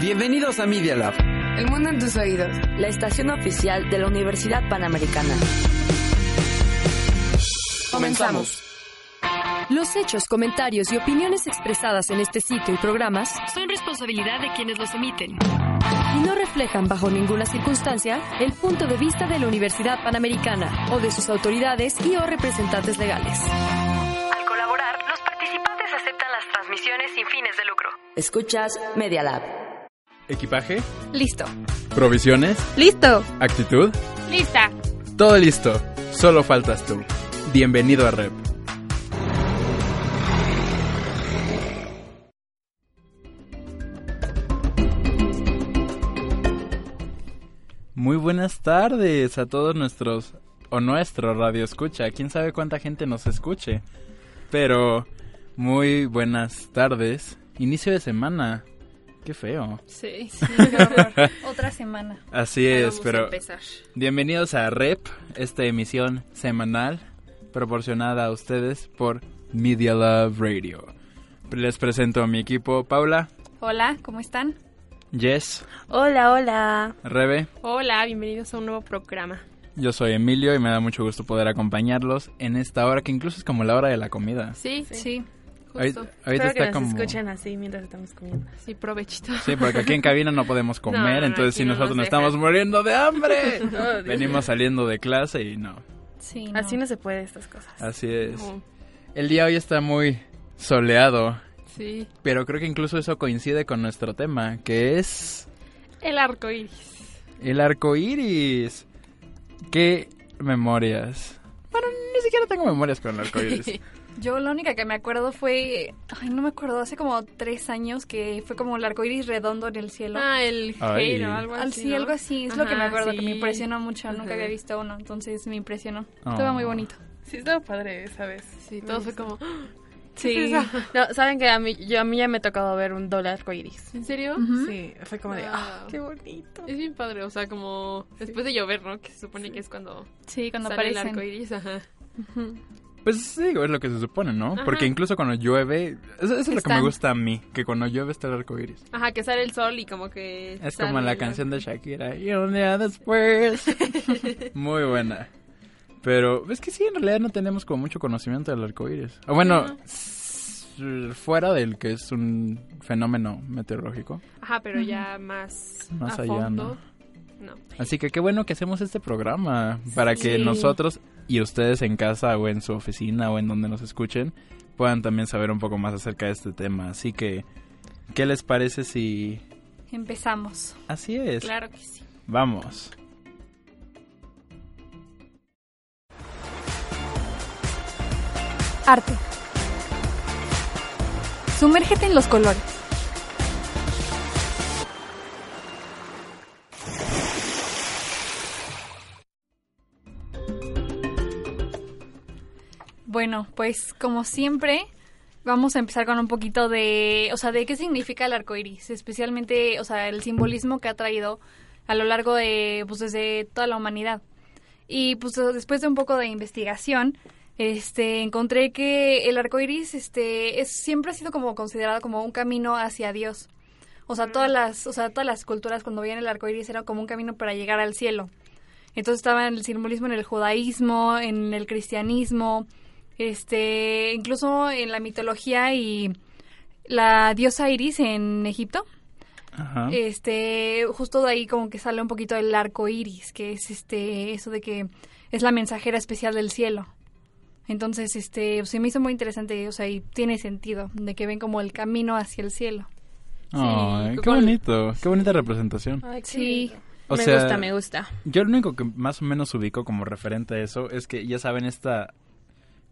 Bienvenidos a Media Lab. El mundo en tus oídos. La estación oficial de la Universidad Panamericana. Comenzamos. Los hechos, comentarios y opiniones expresadas en este sitio y programas son responsabilidad de quienes los emiten y no reflejan bajo ninguna circunstancia el punto de vista de la Universidad Panamericana o de sus autoridades y o representantes legales. Al colaborar, los participantes aceptan las transmisiones sin fines de lucro. Escuchas Media Lab. ¿Equipaje? Listo. ¿Provisiones? Listo. ¿Actitud? Lista. Todo listo. Solo faltas tú. Bienvenido a Rep. Muy buenas tardes a todos nuestros o nuestro radio escucha. Quién sabe cuánta gente nos escuche. Pero muy buenas tardes. Inicio de semana. Qué feo. Sí. Otra semana. Así es, pero bienvenidos a Rep, esta emisión semanal proporcionada a ustedes por Media Love Radio. Les presento a mi equipo, Paula, Hola, ¿cómo están? Jess, Hola, hola. Rebe, Hola, bienvenidos a un nuevo programa. yo soy Emilio y me da mucho gusto poder acompañarlos en esta hora que incluso es como la hora de la comida. Sí, Sí. Justo. ahorita está que como... nos escuchen así mientras estamos comiendo. Sí, provechito. Sí, porque aquí en cabina no podemos comer, No, no, entonces si no nosotros nos estamos muriendo de hambre. Dios. Venimos saliendo de clase y no. Sí. no. Así no se puede estas cosas. Así es. El día hoy está muy soleado, sí. pero creo que incluso eso coincide con nuestro tema, que es El arco iris. el arco iris. ¿Qué memorias? Bueno, ni siquiera tengo memorias con el arco iris. Yo la única que me acuerdo fue. Ay, no me acuerdo, hace como tres años que fue como el arco iris redondo en el cielo. Ah, el. Halo, algo Al- así. sí, ¿no? algo así, es lo que me acuerdo, que me impresionó mucho. Nunca había visto uno, entonces me impresionó. Oh. Estaba muy bonito. Sí, estaba padre esa vez. Sí, todo fue como. "Ah, Sí. No, saben que a mí, yo, a mí ya me ha tocado ver un doble arco iris. ¿En serio? Sí, fue como de, ah, qué bonito. Es bien padre, o sea, como después de llover, ¿no? Que se supone que es cuando, Sí, cuando sale el aparecen. arco iris, ajá. Pues sí, es lo que se supone, ¿no? Ajá. Porque incluso cuando llueve, eso, eso es lo que me gusta a mí, que cuando llueve está el arco iris. Ajá, que sale el sol y como que. Es como la el canción de Shakira. Y un día después. Muy buena. Pero es que sí, en realidad no tenemos como mucho conocimiento del arco iris. O bueno, fuera del que es un fenómeno meteorológico. Ajá, pero ya más. Más a allá, fondo. No. Así que qué bueno que hacemos este programa para que Sí. nosotros y ustedes en casa o en su oficina o en donde nos escuchen puedan también saber un poco más acerca de este tema. Así que, ¿qué les parece si... Empezamos. Así es. Claro que sí. Vamos. Arte. Sumérgete en los colores. Bueno, pues como siempre, vamos a empezar con un poquito de, o sea, de qué significa el arco iris, especialmente, o sea, el simbolismo que ha traído a lo largo de, pues desde toda la humanidad. Y pues después de un poco de investigación, este, encontré que el arco iris, este, es, siempre ha sido como considerado como un camino hacia Dios. O sea, todas las, o sea, todas las culturas cuando veían el arco iris era como un camino para llegar al cielo. Entonces estaba el simbolismo en el judaísmo, en el cristianismo, este, incluso en la mitología y la diosa Iris en Egipto. Ajá. Este, justo de ahí como que sale un poquito el arco iris, que es este, eso de que es la mensajera especial del cielo. Entonces, este, se me hizo muy interesante, o sea, y tiene sentido, de que ven como el camino hacia el cielo. Ay, qué con- bonito, qué bonita representación. Ay, qué Sí. O me sea, gusta, me gusta. Yo lo único que más o menos ubico como referente a eso es que ya saben esta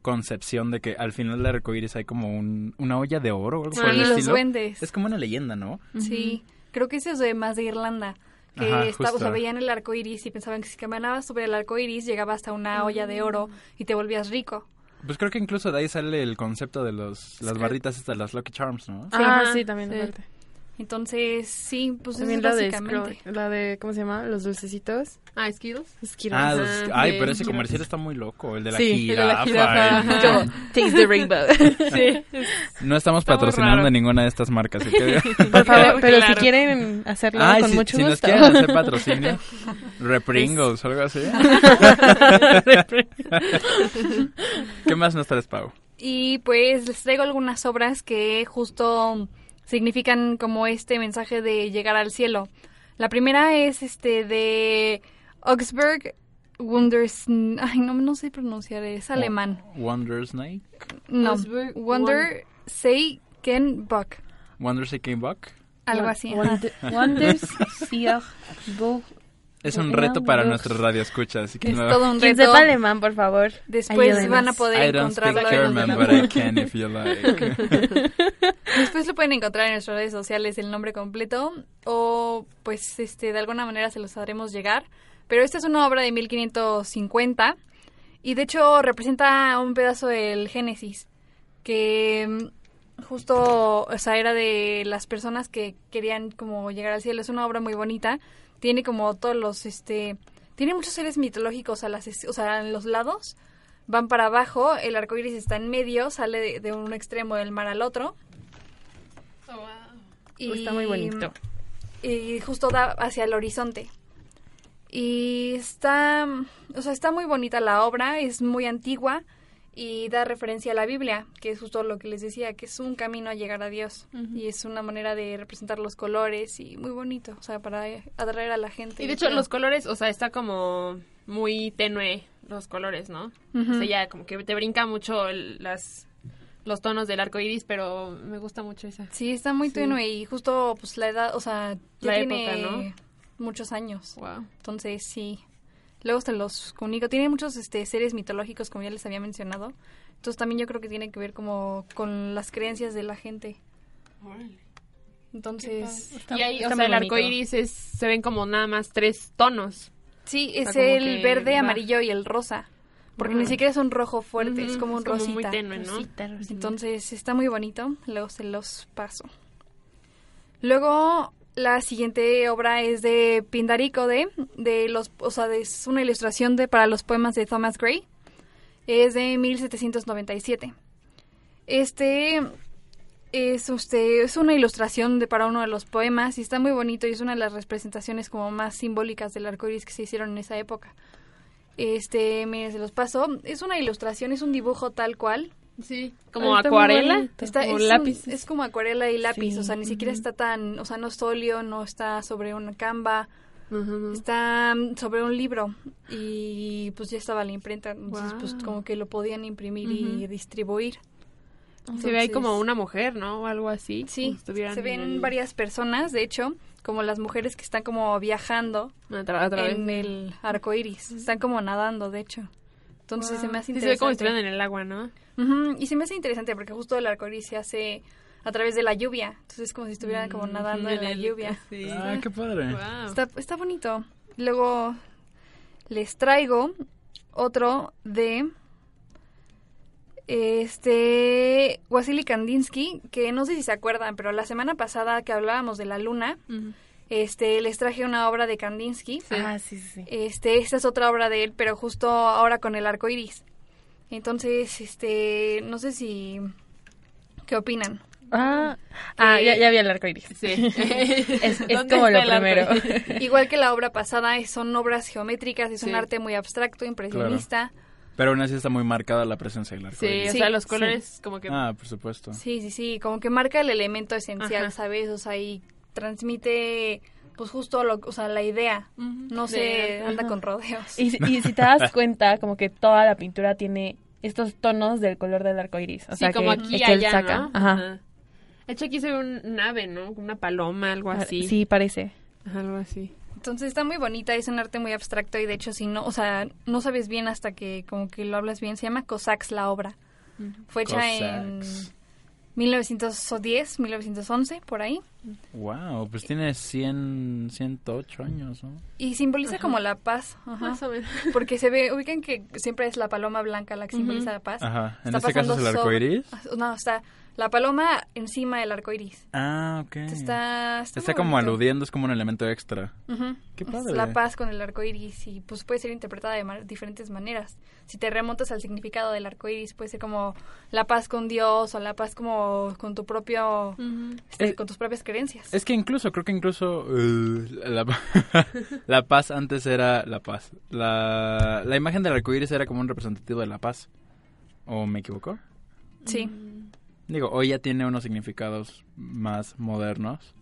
concepción de que al final del arco iris hay como un, una olla de oro o algo por Sí, el los estilo. duendes. Es como una leyenda, ¿no? Sí, creo que eso es de más de Irlanda. Que Ajá, estaba, o sea, veían el arco iris y pensaban que si caminabas sobre el arco iris llegaba hasta una olla de oro y te volvías rico. Pues creo que incluso de ahí sale el concepto de los las barritas estas, las Lucky Charms, ¿no? Ah, Ajá, sí, también sí. Entonces, sí, pues También es la de, básicamente. Skrull- la de, ¿cómo se llama? Los dulcecitos. Ah, Skittles. Skittles. Ah, los- Ajá, ay, de pero ese comercial está muy loco, el de la Sí, el de la jirafa. Yo, Taste the rainbow. Sí. No estamos Está patrocinando ninguna de estas marcas. Por favor, pero si quieren hacerlo Ay, con si, mucho si nos gusto. quieren hacer patrocinio, Repringles o algo así. ¿Qué más nos traes, Pau? Y pues les traigo algunas obras que justo significan como este mensaje de llegar al cielo. La primera es este de Augsburg Wonders... Ay, no, no sé pronunciar, es alemán. Wonder Snake, No, Augsburg Wonder Say Ken Buck. Wonder Seeking Buck. Algo así. Wonder- Wonders. Es un reto para nuestros radioescuchas. Así que Es no. todo un Quien reto. sepa alemán, por favor. Después ayúdenos. van a poder I don't speak encontrarlo. en- German, but I can if you like. Después lo pueden encontrar en nuestras redes sociales el nombre completo o pues este de alguna manera se los haremos llegar. Pero esta es una obra de 1550 y de hecho representa un pedazo del Génesis que mm, justo o sea, era de las personas que querían como llegar al cielo. Es una obra muy bonita. Tiene como todos los este tiene muchos seres mitológicos a las o sea, en los lados. Van para abajo, el arco iris está en medio, sale de, de un extremo del mar al otro. Y, Está muy bonito. Y justo da hacia el horizonte. Y está, o sea, está muy bonita la obra, es muy antigua y da referencia a la Biblia, que es justo lo que les decía, que es un camino a llegar a Dios. Y es una manera de representar los colores y muy bonito, o sea, para atraer a la gente. Y de hecho los colores, o sea, está como muy tenue los colores, ¿no? O sea, ya como que te brinca mucho el- las los tonos del arco iris, pero me gusta mucho esa. Sí, está muy Sí. tenue y justo pues la edad, o sea, ya La tiene época, ¿no? muchos años. Wow. Entonces, sí. Luego te los comunico. Tiene muchos este, seres mitológicos, como ya les había mencionado. Entonces, también yo creo que tiene que ver como con las creencias de la gente. Entonces, y ahí, o sea, el arco iris es, se ven como nada más tres tonos. sí, sea, es el verde, va. amarillo y el rosa. Porque ni siquiera es un rojo fuerte, es como un como rosita. muy tenue, ¿no? Rosita, rosita. Entonces, está muy bonito. Luego se los paso. Luego, la siguiente obra es de Pindarico de, de los, o sea, es una ilustración de para los poemas de Thomas Gray. Es de 1797. Este es usted es una ilustración de para uno de los poemas y está muy bonito y es una de las representaciones como más simbólicas del arco iris que se hicieron en esa época. Este, miren, se los paso. Es una ilustración, es un dibujo tal cual. Sí. Como Ay, acuarela. Está, Como es, un- lápiz. es como acuarela y lápiz, Sí, o sea, ni siquiera está tan, o sea, no es óleo, no está sobre una canva, Ujú. está mm, sobre un libro y pues ya estaba la imprenta, entonces pues como que lo podían imprimir y distribuir. Se ve ahí como una mujer, ¿no? O algo así. Sí, se en ven el- varias personas, de hecho, como las mujeres que están como viajando a en el arco iris, están como nadando, de hecho. Entonces se me hace Sí, se ve como si interesante. estuvieran en el agua, ¿no? Y se me hace interesante porque justo el arco iris se hace a través de la lluvia. Entonces es como si estuvieran como nadando en la el- lluvia. Sí. Ah, qué padre. Wow. Está, está bonito. Luego les traigo otro de este Wasily Kandinsky, que no sé si se acuerdan, pero la semana pasada que hablábamos de la luna, Ujú. Este les traje una obra de Kandinsky. Ah, sí, sí, sí. Este, esta es otra obra de él, pero justo ahora con el arco iris. Entonces, este, no sé si ¿qué opinan? Ah, ah ya, ya vi el arco iris. Sí. Es, es ¿Dónde como lo primero. Igual que la obra pasada, son obras geométricas, es un arte muy abstracto, impresionista. Pero aún así está muy marcada la presencia del arco Sí, iris. o Sí, sea, los sí. colores como que... Ah, por supuesto. Sí, sí, sí, como que marca el elemento esencial, Ajá. ¿sabes? O sea, y transmite, pues justo, lo, o sea, la idea. No De- se anda con rodeos. Y, si- y si te das cuenta, como que toda la pintura tiene estos tonos del color del arco iris. O sí, sea, como que, aquí que él saca. ¿no? Ajá. De hecho, aquí se ve un ave, ¿no? Una paloma, algo así. Sí, parece. Ajá, Algo así. Entonces está muy bonita, es un arte muy abstracto y de hecho si no, o sea, no sabes bien hasta que como que lo hablas bien, se llama Cossacks la obra. Fue hecha en. 1910, 1911, por ahí. Wow, pues tiene 100, 108 años, ¿no? Y simboliza como la paz. Ajá. Más o menos. Porque se ve, ubican que siempre es la paloma blanca la que simboliza la paz. Ajá. En Está este caso es el arco sobre- iris. No, está la paloma encima del arco iris. Ah, ok. Está, está, Está como bonito. aludiendo, es como un elemento extra. Qué Es padre. La paz con el arco iris y pues puede ser interpretada de diferentes maneras. Si te remontas al significado del arco iris, puede ser como la paz con Dios o la paz como con tu propio, este, Eh, con tus propias creencias. Es que incluso, creo que incluso uh, la, la paz antes era la paz. La, la imagen del arcoíris era como un representativo de la paz. ¿O me equivoco? Sí. Digo, hoy ya tiene unos significados más modernos,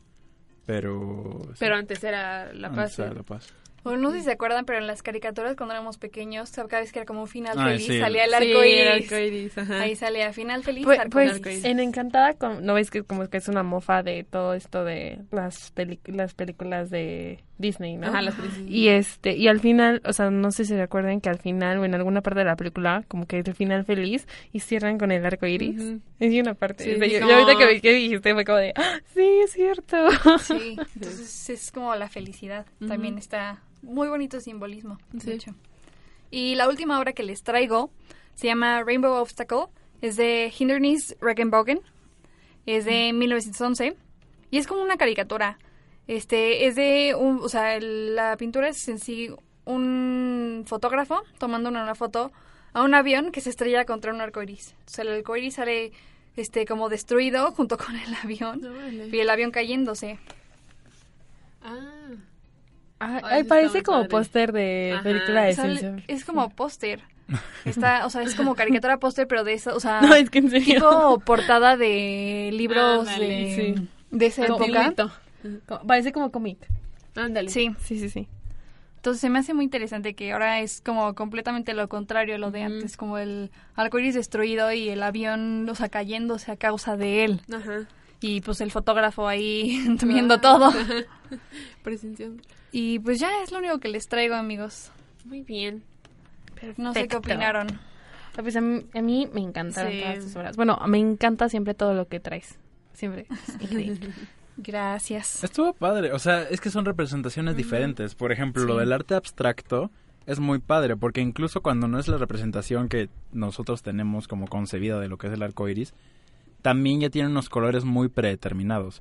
pero... sí, Pero antes era la antes paz. era la paz. O no sé si se acuerdan, pero en las caricaturas cuando éramos pequeños, cada vez que era como un final Ay, feliz, sí. salía el Sí, arco el iris. ajá. Ahí salía final feliz, Pues, arco pues, iris. en Encantada, con- ¿no ves que como que es una mofa de todo esto de las, las películas de Disney, ¿no? Ajá, las. Y este, y al final, o sea, no sé si recuerden que al final o en alguna parte de la película, como que es el final feliz y cierran con el arco iris. Ujú. Es una parte. Sí, o sea, sí, yo, como- yo ahorita que, que dijiste fue como de, "Ah, sí, es cierto. Sí, entonces es como la felicidad. También está muy bonito simbolismo, de hecho. Y la última obra que les traigo se llama Rainbow Obstacle. Es de Hindernis Regenbogen. Es de 1911. Y es como una caricatura. Este, es de un, o sea, la pintura es en sí un fotógrafo tomando una, foto a un avión que se estrella contra un arco iris. O sea, el arco iris sale este, como destruido junto con el avión y el avión cayéndose. Ah. Ay, parece como póster de Ajá. película de Sale- ciencia. es como póster. Está, o sea, es como caricatura póster, pero de eso, o sea, No, es que en serio. tipo portada de libros Ándale, de, sí. de esa época. Antiguito. Co- Parece como cómic. Ándale. Sí, Sí, sí, sí. entonces se me hace muy interesante que ahora es como completamente lo contrario a lo de Ujú. antes, como el arcoíris destruido y el avión, o sea, cayéndose a causa de él. Ajá. Y pues el fotógrafo ahí viendo todo. Presenciando. Y pues ya es lo único que les traigo, amigos. Muy bien. No sé qué Perfecto. opinaron. Ah, Pues a mí, a mí me encantaron Sí. todas tus obras. Bueno, me encanta siempre todo lo que traes. Siempre. Gracias. Estuvo padre, o sea, es que son representaciones diferentes. Por ejemplo, lo del arte abstracto es muy padre, porque incluso cuando no es la representación que nosotros tenemos como concebida de lo que es el arco iris, también ya tiene unos colores muy predeterminados,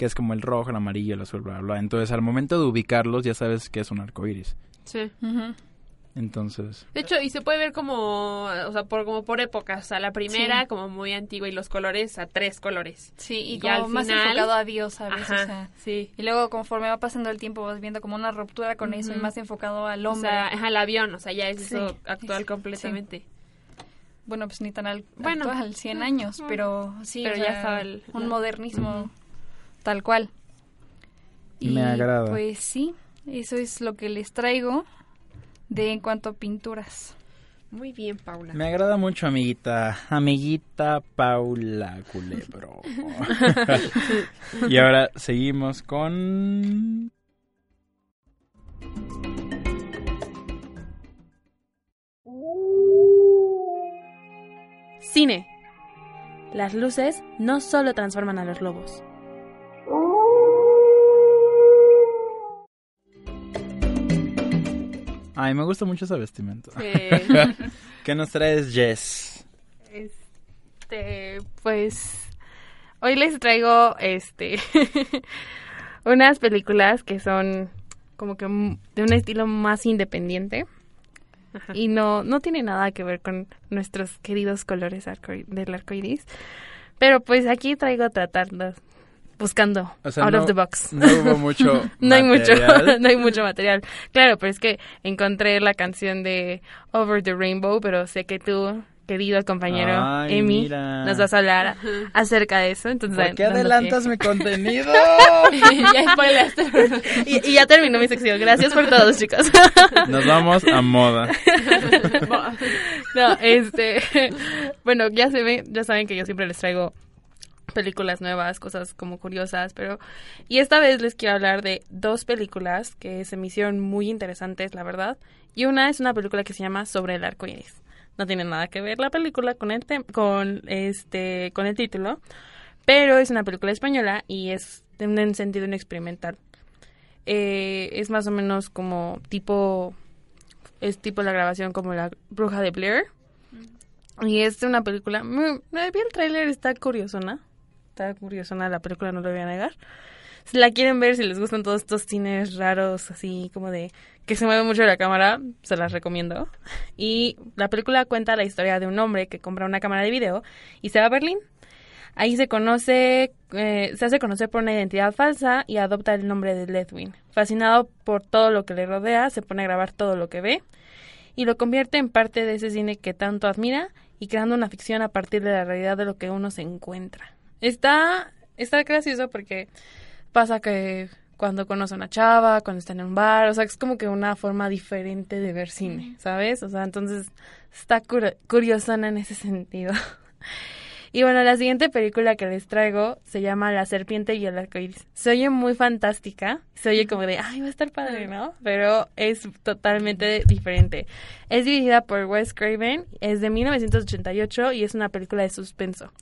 que es como el rojo, el amarillo, el azul, bla, bla, bla. Entonces, al momento de ubicarlos, ya sabes que es un arco iris. Sí. Entonces, De hecho, y se puede ver como, o sea, por, como por épocas. O sea, la primera Sí. como muy antigua y los colores a tres colores. Sí, y, Y como al más final- enfocado a Dios, ¿sabes? Ajá, O sea, sí. y luego conforme va pasando el tiempo vas viendo como una ruptura con eso y más enfocado al O hombre. sea, es el avión, o sea, ya es Sí, eso actual completamente. bueno, pues ni tan al, Bueno. actual, 100 años, pero sí, Pero o ya sea, estaba el- un la- modernismo. Tal cual. Me agrada. Pues sí, eso es lo que les traigo de en cuanto a pinturas. Muy bien, Paula. me agrada mucho, amiguita, amiguita Paula Culebro. y ahora seguimos con... Cine. Las luces no solo transforman a los lobos. Ay, me gusta mucho esa vestimenta. Sí. ¿Qué nos traes, Jess? Este, pues hoy les traigo este unas películas que son como que de un estilo más independiente Ajá. y no no tiene nada que ver con nuestros queridos colores arco- del arco iris. Pero pues aquí traigo tratando buscando O sea, out no- of the box. No hubo mucho No hay mucho, material. no hay mucho material. Claro, pero es que encontré la canción de Over the Rainbow, pero sé que tú, querido compañero Ay, Emi, mira. nos vas a hablar acerca de eso. Entonces, ¿Por qué adelantas mi contenido? ya spoilaste. y, y ya terminó mi sección. Gracias por todos, chicos. Nos vamos a moda. no, este, bueno, ya se ve, ya saben que yo siempre les traigo películas nuevas, cosas como curiosas, pero y esta vez les quiero hablar de dos películas que se me hicieron muy interesantes, la verdad. Y una es una película que se llama Sobre el arco iris. No tiene nada que ver la película con el tem- con este con el título, pero es una película española y es de un sentido un experimental. Eh, es más o menos como tipo es tipo la grabación como la bruja de Blair Y es una película, me, me vi el tráiler, está curiosona. Está curiosona la película, no lo voy a negar. Si la quieren ver, si les gustan todos estos cines raros, así como de que se mueve mucho la cámara, se las recomiendo. Y la película cuenta la historia de un hombre que compra una cámara de video y se va a Berlín. Ahí se conoce, eh, se hace conocer por una identidad falsa y adopta el nombre de Ledwin. Fascinado por todo lo que le rodea, se pone a grabar todo lo que ve y lo convierte en parte de ese cine que tanto admira y creando una ficción a partir de la realidad de lo que uno se encuentra. Está, está gracioso porque pasa que cuando conoce a una chava, cuando está en un bar, o sea, es como que una forma diferente de ver cine, ¿sabes? O sea, entonces está cur curiosona en ese sentido. Y bueno, la siguiente película que les traigo se llama La serpiente y el arcoíris. Se oye muy fantástica, se oye como de, ay, va a estar padre, ¿no? Pero es totalmente diferente. Es dirigida por Wes Craven, es de 1988 y es una película de suspenso.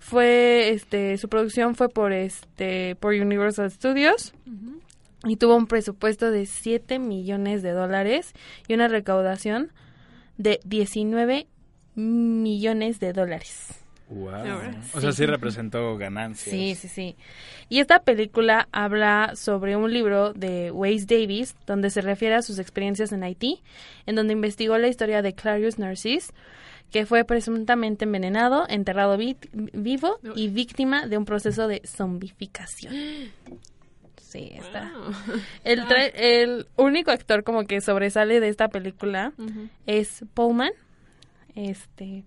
Fue, este, su producción fue por, este, por Universal Studios. Y tuvo un presupuesto de 7 millones de dólares y una recaudación de 19 millones de dólares. Wow. O sea, sí representó ganancias. Sí, sí, sí. Y esta película habla sobre un libro de Waze Davis, donde se refiere a sus experiencias en Haití, en donde investigó la historia de Clarius Narcisse, que fue presuntamente envenenado, enterrado vi- vivo y víctima de un proceso de zombificación. Sí, está. Wow. El, tra- el único actor como que sobresale de esta película es Pullman, este,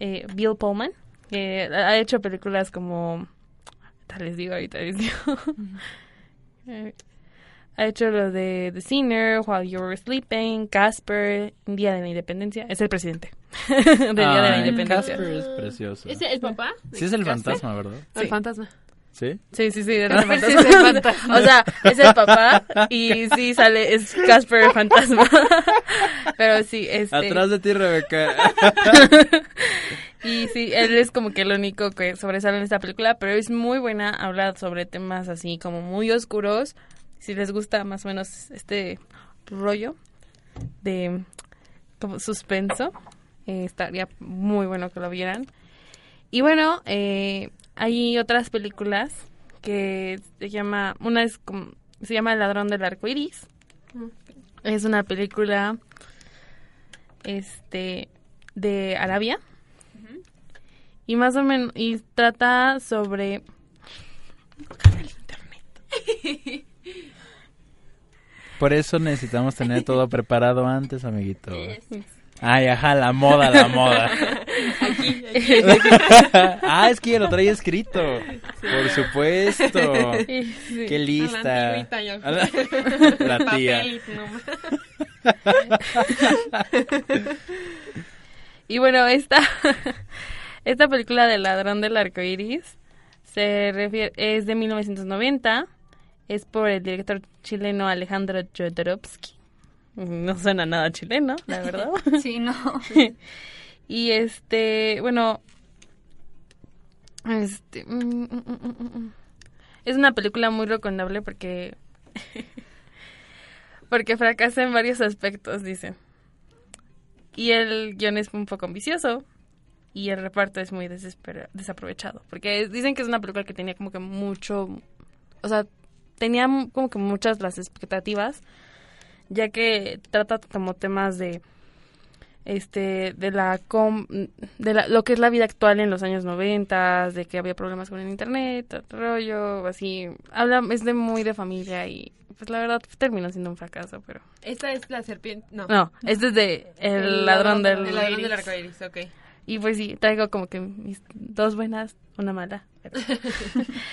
eh, Bill Pullman, que ha hecho películas como, tal les digo ahorita les digo, Eh, ha hecho lo de The Sinner, While You Were Sleeping, Casper, Día de la Independencia, es el presidente del Día de la Independencia. Casper es precioso. ¿Es el papá? Sí es el Casper? fantasma, ¿verdad? El Sí. fantasma. Sí. Sí, sí, sí, era el sí fantasma. es el fantasma. o sea, es el papá y sí sale, es Casper el fantasma. Pero sí, este... Atrás de ti, Rebeca. Y sí, él es como que el único que sobresale en esta película, pero es muy buena, habla sobre temas así como muy oscuros. Si les gusta más o menos este rollo de como suspenso, eh, estaría muy bueno que lo vieran. Y bueno, eh, hay otras películas que se llama, una es como, se llama El ladrón del arco iris. Es una película este de Arabia. Y más o menos, y trata sobre... Por eso necesitamos tener todo preparado antes, amiguito. Ay, ajá, la moda, la moda. ah, es que ya lo trae escrito. Por supuesto. Sí. Qué lista. antigüita, yo. La tía. No. Y bueno, esta, esta película del ladrón del arco iris se refiere, es de 1990. Es por el director chileno Alejandro Jodorowsky. No suena nada chileno, la verdad. Sí, no. y este, bueno, este, mm, mm, mm, mm, mm. es una película muy recomendable porque porque fracasa en varios aspectos, dicen. Y el guion es un poco ambicioso y el reparto es muy desaprovechado. Porque dicen que es una película que tenía como que mucho, o sea, tenía como que muchas las expectativas, ya que trata como temas de este de la com- de la, lo que es la vida actual en los años 90, de que había problemas con el internet, todo rollo, así, habla es de muy de familia y pues la verdad terminó siendo un fracaso, pero Esta es la serpiente. No. no, este es de El, ladrón del El ladrón del arco iris, ok. Y pues sí, traigo como que mis dos buenas, una mala. pero-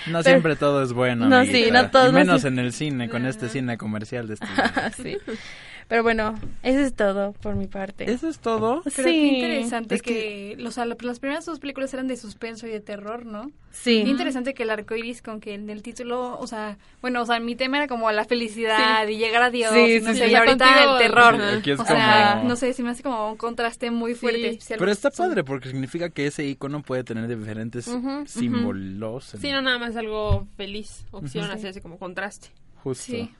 No siempre todo es bueno. No, amiguita. sí, no todo, Y no, menos en el cine, con este cine comercial de este. sí. Pero bueno, eso es todo por mi parte. ¿Eso es todo? Pero Sí, qué interesante es que, los, o sea, las primeras dos películas eran de suspenso y de terror, ¿no? Sí. Qué interesante que el arco iris, con que en el título, o sea, bueno, o sea, mi tema era como la felicidad y llegar a Dios, Sí, y no sí, sé, sí. y ahorita Contigo, el terror. Aquí es o sea, como- no sé, se me hace como un contraste muy fuerte. Sí. especial Pero está son- padre porque significa que ese icono puede tener diferentes Ujú, ujú. símbolos. en- Sí, no nada más algo feliz. O quisieron Ujú. hacerse como contraste. Justo. Sí.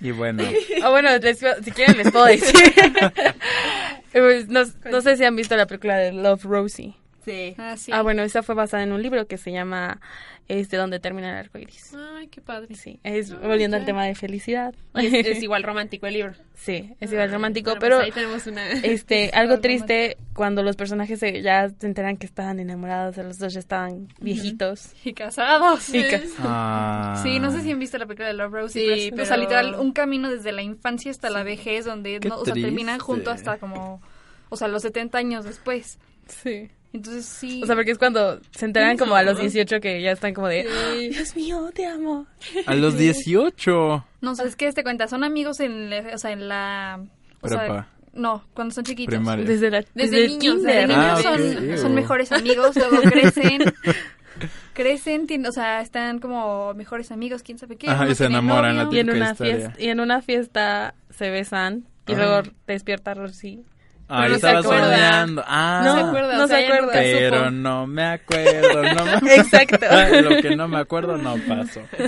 Y bueno, Ah, bueno, les si quieren les puedo decir. Pues, no, no sé si han visto la película de Love Rosie. Sí. Ah, sí. Ah, bueno, esa fue basada en un libro que se llama este Donde termina el arco iris. Ay, qué padre. Sí, es volviendo al tema de felicidad. Es, es igual romántico el libro. Sí, es igual romántico, Bueno, pero pues ahí tenemos una... este algo triste cuando los personajes se- ya se enteran que estaban enamorados, los dos ya estaban viejitos. Y casados. Y cas- Ah. Sí, no sé si han visto la película de Love Rosie, Sí, pero o sea, literal, un camino desde la infancia hasta la vejez, donde Qué no, o sea, terminan juntos hasta como, o sea, los 70 años después. Sí. Entonces sí. O sea, porque es cuando se enteran como a los 18 que ya están como de, Sí. Dios mío, te amo. A los 18. no, ¿sabes qué? Te cuenta, son amigos en, la- o sea, en la... O sea, no, cuando son chiquitos. Primaria. Desde la Desde el niños. Desde Ah, niños ok, son, ew. son mejores amigos, luego crecen. crecen, o sea, están como mejores amigos, quién sabe qué. Ajá, y se enamoran, novio. la Y en una historia. fiesta y en una fiesta se besan y Ay. luego despierta Rosy. Ah, no se estaba soñando. Ah, No se acuerda, no o sea, se acuerda. Pero supo. no me acuerdo, no me... Exacto. Lo que no me acuerdo no pasó.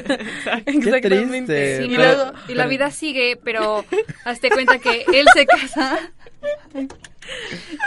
Exactamente. triste. Sí, Y luego y la vida sigue, pero hazte cuenta que él se casa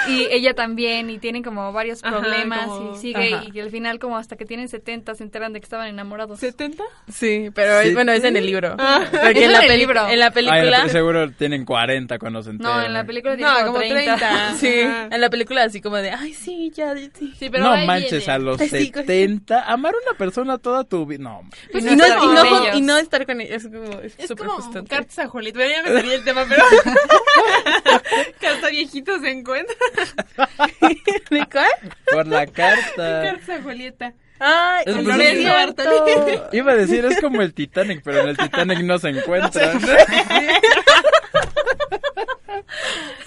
y ella también y tienen como varios Ajá, problemas como- y sigue Ajá. y al final como hasta que tienen 70 se enteran de que estaban enamorados. ¿70? Sí, pero Sí. es, bueno, es en el libro. Ah. Porque en, en la el libro. en la Ay, película... seguro tienen 40 cuando se enteran. No, en la película tiene No, como como 30. 30. Sí, Ajá. en la película así como de, ay, sí, ya, sí. Sí, pero no manches, viene. a los Te sigo. 70, amar a una persona toda tu vida. No, hombre. Pues Y y, no y, con no, y no estar con ellos. Es como, es Es súper como cartas a Julieta. Ya me salí el tema, pero... Carta viejito se encuentra. ¿De cuál? por la carta. Cartas a Julieta. Ay, Es Lorenzo. Iba a decir, es como el Titanic, pero en el Titanic no se encuentran.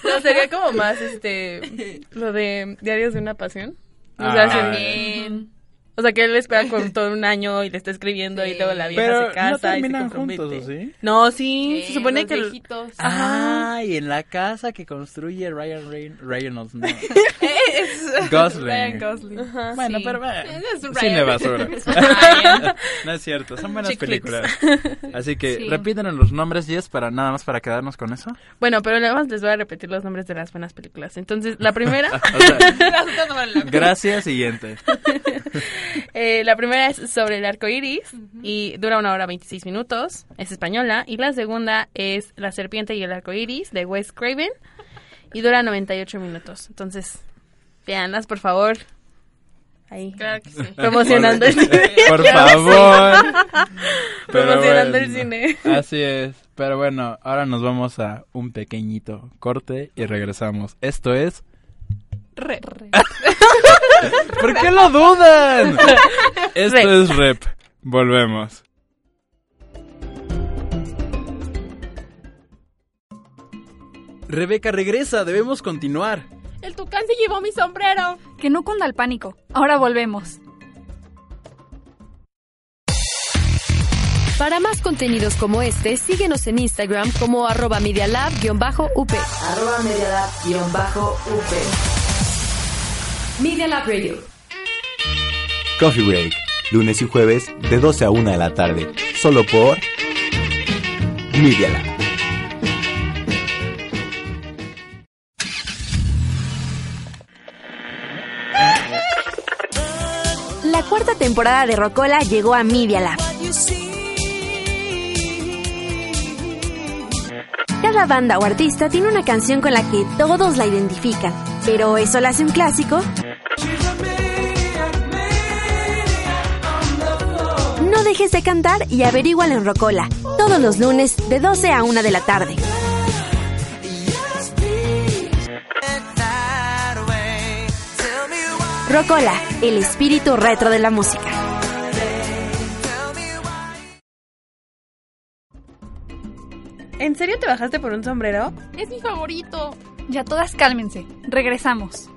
No, sería como más, este, lo de Diarios de una Pasión. O Ah. sea, sí, También. O sea, que él espera con todo un año y le está escribiendo y Sí. luego la vieja Pero se no casa y se terminan compromete. juntos, ¿o sí? No, sí, Sí, se supone los que... viejitos. Ah, y en la casa que construye Ryan Reyn- Reynolds, no. Es Gosling. Ryan Gosling. Ajá, Bueno, sí. pero bueno, Es cine basura. No es cierto, son buenas Chick películas. Así que Sí. repítanos los nombres, Jess, para nada más para quedarnos con eso. Bueno, pero nada más les voy a repetir los nombres de las buenas películas. Entonces, la primera, O sea, no gracias, siguiente. eh, la primera es sobre el arco iris y dura una hora 26 minutos. Es española. Y la segunda es La serpiente y el arco iris de Wes Craven y dura 98 minutos. Entonces, véanlas, por favor. Ahí. Claro que sí. Promocionando el cine. Por favor. Promocionando el cine. Así es. Pero bueno, ahora nos vamos a un pequeñito corte y regresamos. Esto es... Re. ¿Por qué lo dudan? Esto es Rep. Volvemos. Rebeca regresa, debemos continuar. El tucán se llevó mi sombrero. Que no cunda el pánico. Ahora volvemos. Para más contenidos como este, síguenos en Instagram como arroba medialab-up. Arroba medialab-up. Media Lab Radio. Coffee Break, lunes y jueves de 12 a 1 de la tarde, solo por Media Lab. La cuarta temporada de Rocola llegó a Media Lab. Cada banda o artista tiene una canción con la que todos la identifican, pero ¿eso la hace un clásico? No dejes de cantar y averígualo en Rocola, todos los lunes de 12 a 1 de la tarde. Rocola, el espíritu retro de la música. ¿En serio te bajaste por un sombrero? Es mi favorito. Ya todas cálmense. Regresamos.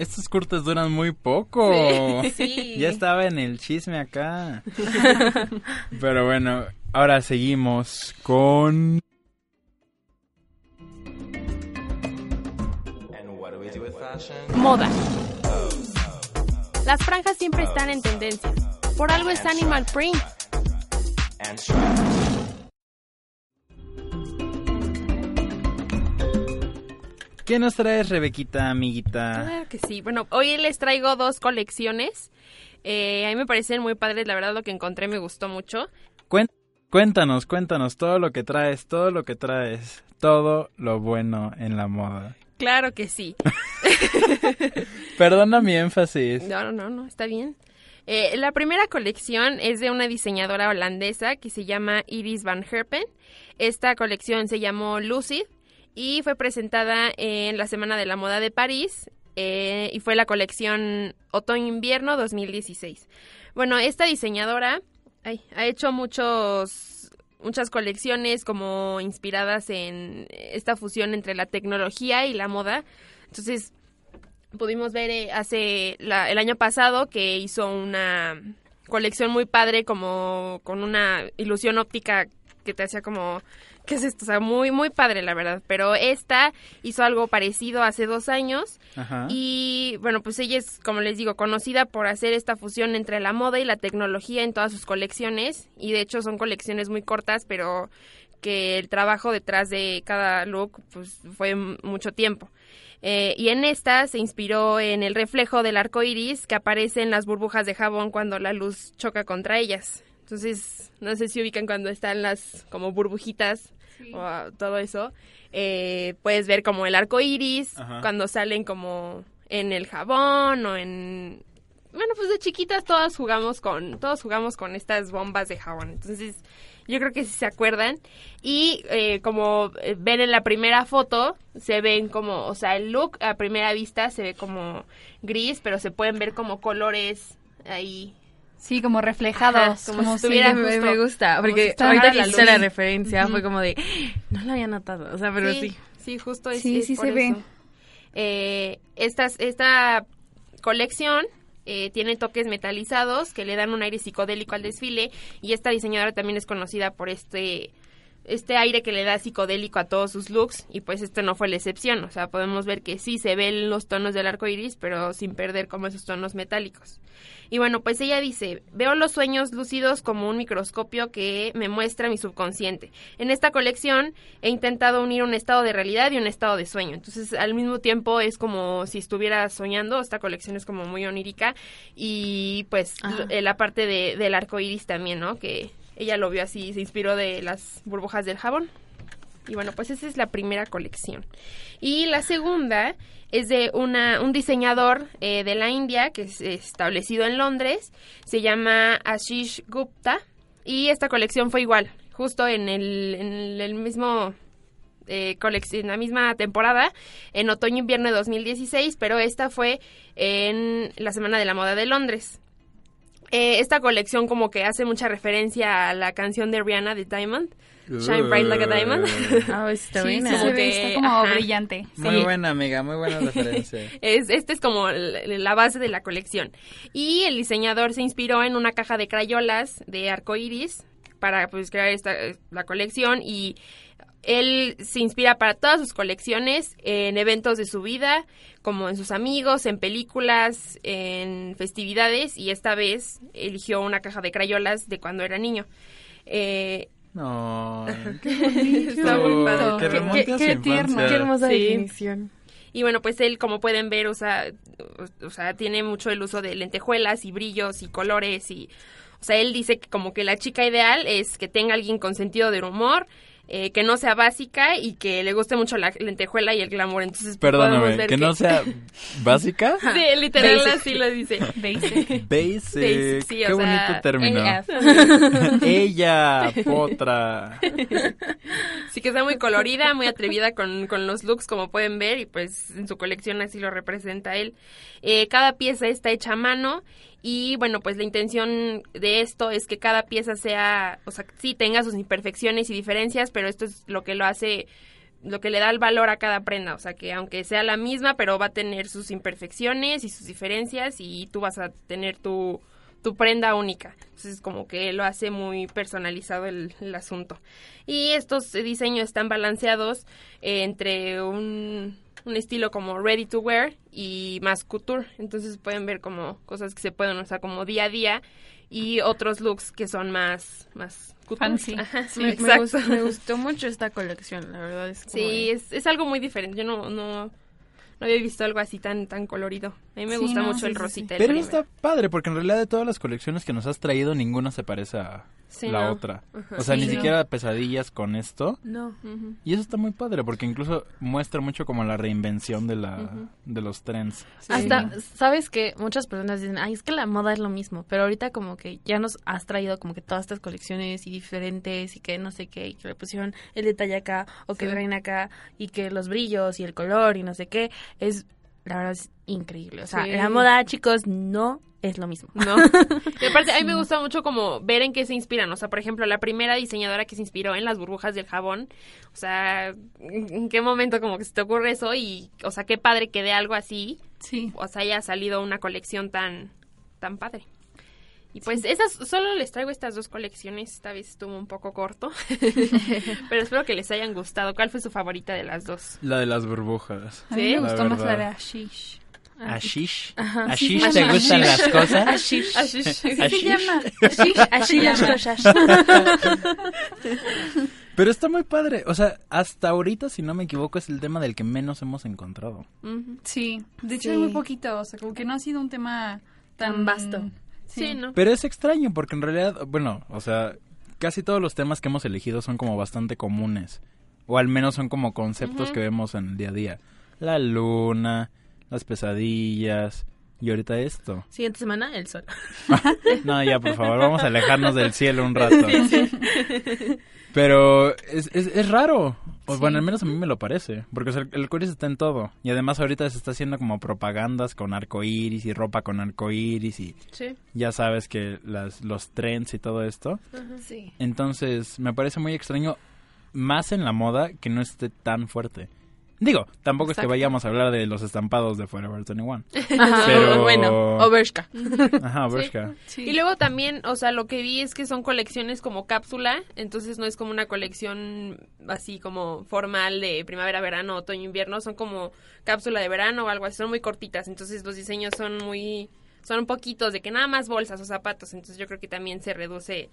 Estos cortes duran muy poco. Sí. Ya estaba en el chisme acá. Pero bueno, ahora seguimos con... Moda. Las franjas siempre están en tendencia. Por algo es Animal Print. ¿Qué nos traes, Rebequita, amiguita? Claro que sí. Bueno, hoy les traigo dos colecciones. Eh, a mí me parecen muy padres, la verdad lo que encontré me gustó mucho. Cuéntanos, cuéntanos todo lo que traes, todo lo que traes, todo lo bueno en la moda. Claro que sí. Perdona mi énfasis. No, no, no, no, está bien. Eh, la primera colección es de una diseñadora holandesa que se llama Iris Van Herpen. Esta colección se llamó Lucid y fue presentada en la Semana de la Moda de París eh, y fue la colección Otoño-Invierno 2016. Bueno, esta diseñadora ay, ha hecho muchos muchas colecciones como inspiradas en esta fusión entre la tecnología y la moda. Entonces, pudimos ver eh, hace la- el año pasado que hizo una colección muy padre como con una ilusión óptica que te hacía como ¿qué es esto? O sea, muy muy padre la verdad, pero esta hizo algo parecido hace dos años Ajá. y bueno, pues ella es, como les digo, conocida por hacer esta fusión entre la moda y la tecnología en todas sus colecciones. Y de hecho son colecciones muy cortas, pero que el trabajo detrás de cada look pues fue mucho tiempo. Eh, y en esta se inspiró en el reflejo del arco iris que aparece en las burbujas de jabón cuando la luz choca contra ellas. Entonces, no sé si ubican cuando están las como burbujitas o todo eso. Eh, puedes ver como el arco iris Ajá. cuando salen como en el jabón o en bueno pues de chiquitas todas jugamos con todos jugamos con estas bombas de jabón entonces yo creo que sí se acuerdan y eh, como eh, ven en la primera foto se ven como o sea el look a primera vista se ve como gris pero se pueden ver como colores ahí Sí, como reflejados. Ajá, como como si me, justo- me gusta, porque si ahorita la que luz. la referencia fue como de, no lo había notado, o sea, pero sí. Sí, justo es, Sí, es sí por se ve. Eh, estas, esta colección eh, tiene toques metalizados que le dan un aire psicodélico al desfile y esta diseñadora también es conocida por este este aire que le da psicodélico a todos sus looks y pues este no fue la excepción, o sea, podemos ver que sí se ven los tonos del arco iris, pero sin perder como esos tonos metálicos. Y bueno, pues ella dice, veo los sueños lúcidos como un microscopio que me muestra mi subconsciente. En esta colección he intentado unir un estado de realidad y un estado de sueño. Entonces, al mismo tiempo es como si estuviera soñando. Esta colección es como muy onírica. Y pues Ajá. la parte de, del arco iris también, ¿no? Que ella lo vio así, se inspiró de las burbujas del jabón. Y bueno, pues esa es la primera colección. Y la segunda es de una, un diseñador eh, de la India que es establecido en Londres. Se llama Ashish Gupta. Y esta colección fue igual, justo en el, en el mismo eh, en la misma temporada, en otoño-invierno de 2016, pero esta fue en la Semana de la Moda de Londres. Eh, esta colección como que hace mucha referencia a la canción de Rihanna de Diamond, Shine Bright Like a Diamond. Ah, está Sí, buena. sí se Como que, está como ajá. brillante. Muy Sí. buena, amiga, muy buena referencia. Es, este es como la, la base de la colección. Y el diseñador se inspiró en una caja de crayolas de arco iris para pues, crear esta, la colección y él se inspira para todas sus colecciones en eventos de su vida, como en sus amigos, en películas, en festividades y esta vez eligió una caja de crayolas de cuando era niño. Eh, No, Está muy padre. Que Qué- remonte qué- a su qué tierno. infancia. Qué hermosa Sí. definición. Y bueno, pues él, como pueden ver, usa, o sea, tiene mucho el uso de lentejuelas y brillos y colores y, o sea, él dice que como que la chica ideal es que tenga alguien con sentido del humor, eh, que no sea básica y que le guste mucho la lentejuela y el glamour. Entonces, podemos Perdóname, ver que no sea básica. Sí, literal Basic. así lo dice. Basic. Basic. Basic, sí, Qué o bonito sea, término. Ella, potra. Sí que está muy colorida, muy atrevida con, con los looks, como pueden ver, y pues en su colección así lo representa él. Eh, cada pieza está hecha a mano y bueno, pues la intención de esto es que cada pieza sea, o sea, sí tenga sus imperfecciones y diferencias, pero esto es lo que lo hace lo que le da el valor a cada prenda, o sea que aunque sea la misma, pero va a tener sus imperfecciones y sus diferencias y tú vas a tener tu, tu prenda única. Entonces como que lo hace muy personalizado el, el asunto. Y estos diseños están balanceados entre un, un estilo como ready to wear y más couture. Entonces pueden ver como cosas que se pueden usar como día a día y otros looks que son más, más couture. Fancy. Ajá, sí, me, me exacto. gust- me gustó mucho esta colección, la verdad es como Sí, de- es, es algo muy diferente. Yo no, no, no había visto algo así tan tan colorido. A mí me Sí, gusta no, mucho sí, el sí, rosita. el Pero primer. está padre, porque en realidad de todas las colecciones que nos has traído, ninguna se parece a Sí, la no. otra. Ajá. O sea, Sí, ni no. siquiera pesadillas con esto. No. Y eso está muy padre, porque incluso muestra mucho como la reinvención de la de los trends. Hasta, sabes que muchas personas dicen, ay, es que la moda es lo mismo, pero ahorita como que ya nos has traído como que todas estas colecciones y diferentes y que no sé qué, y que le pusieron el detalle acá o que traen acá y que los brillos y el color y no sé qué, es, la verdad es increíble. O sea, Sí. la moda, chicos, no es lo mismo. No. Y aparte, a mí me gusta mucho como ver en qué se inspiran. O sea, por ejemplo, la primera diseñadora que se inspiró en las burbujas del jabón. O sea, ¿en qué momento como que se te ocurre eso? Y, o sea, qué padre que de algo así, Sí. o sea, haya salido una colección tan, tan padre. Y pues esas, solo les traigo estas dos colecciones. Esta vez estuvo un poco corto. Pero espero que les hayan gustado. ¿Cuál fue su favorita de las dos? La de las burbujas. A mí Sí, me la gustó más la de Ashish. Ashish. Ajá. Ashish, Sí, ¿te llama gustan Ashish. las cosas? Ashish. Así se Ashish. llama. Ashish, así las cosas. Pero está muy padre. O sea, hasta ahorita, si no me equivoco, es el tema del que menos hemos encontrado. Sí, de hecho Sí. hay muy poquito, o sea, como que no ha sido un tema tan, Tan vasto. Sí, ¿no? Pero es extraño porque en realidad, bueno, o sea, casi todos los temas que hemos elegido son como bastante comunes. O al menos son como conceptos Ujú. que vemos en el día a día. La luna, las pesadillas y ahorita esto. Siguiente semana, el sol. No, ya, por favor, vamos a alejarnos del cielo un rato. Pero es, es, es raro. O, Bueno, al menos a mí me lo parece. Porque o sea, el arcoíris está en todo. Y además ahorita se está haciendo como propagandas con arcoíris y ropa con arcoíris y Sí. ya sabes que las, los trends y todo esto. Sí. Entonces me parece muy extraño más en la moda que no esté tan fuerte. Digo, tampoco es que vayamos a hablar de los estampados de Forever 21. Ajá, Pero- bueno, Obershka. Ajá, Bershka. Sí. Y luego también, o sea, lo que vi es que son colecciones como cápsula, entonces no es como una colección así como formal de primavera, verano, otoño, invierno, son como cápsula de verano o algo así, son muy cortitas, entonces los diseños son muy, son poquitos, de que nada más bolsas o zapatos, entonces yo creo que también se reduce,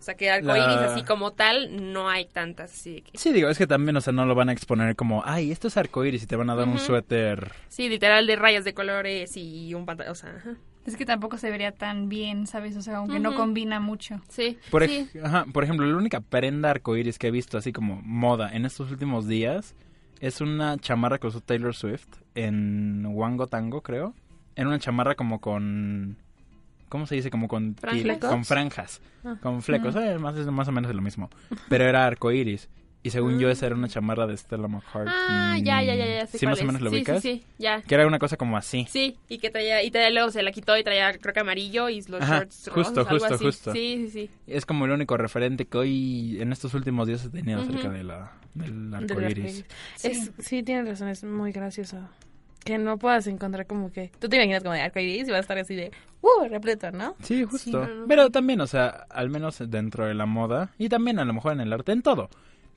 o sea, que arcoíris La- así como tal, no hay tantas, así que... Sí, digo, es que también, o sea, no lo van a exponer como, ay, esto es arcoíris y te van a dar un suéter. Sí, literal de rayas de colores y un pantalón, o sea, ajá. Es que tampoco se vería tan bien, ¿sabes? O sea, aunque no combina mucho. Sí, Por, sí. ej- ajá, por ejemplo, la única prenda arcoíris que he visto así como moda en estos últimos días es una chamarra que usó Taylor Swift en Wango Tango, creo. En una chamarra como con... ¿Cómo se dice? Como con... Con franjas. Ah. Con flecos. Eh, más, es más o menos lo mismo. Pero era arcoíris. Y según yo esa era una chamarra de Stella McCartney. Ah, ya, ya, ya, ya, sé ¿Sí cuál más o es. menos lo sí, ubicas? Sí, sí, ya. Que era una cosa como así. Sí, y que traía, y traía, luego se la quitó y traía, creo que amarillo y los Ajá, shorts justo, rojos, algo justo, así. justo. Sí, sí, sí. Es como el único referente que hoy en estos últimos días he tenido Ujú. acerca de la, del arcoíris. arcoíris. Es, sí, tienes razón, es muy gracioso. Que no puedas encontrar como que... Tú te imaginas como de arcoíris y vas a estar así de... ¡Uh! Repleto, ¿no? Sí, justo. no, no. Pero también, o sea, al menos dentro de la moda y también a lo mejor en el arte, en todo.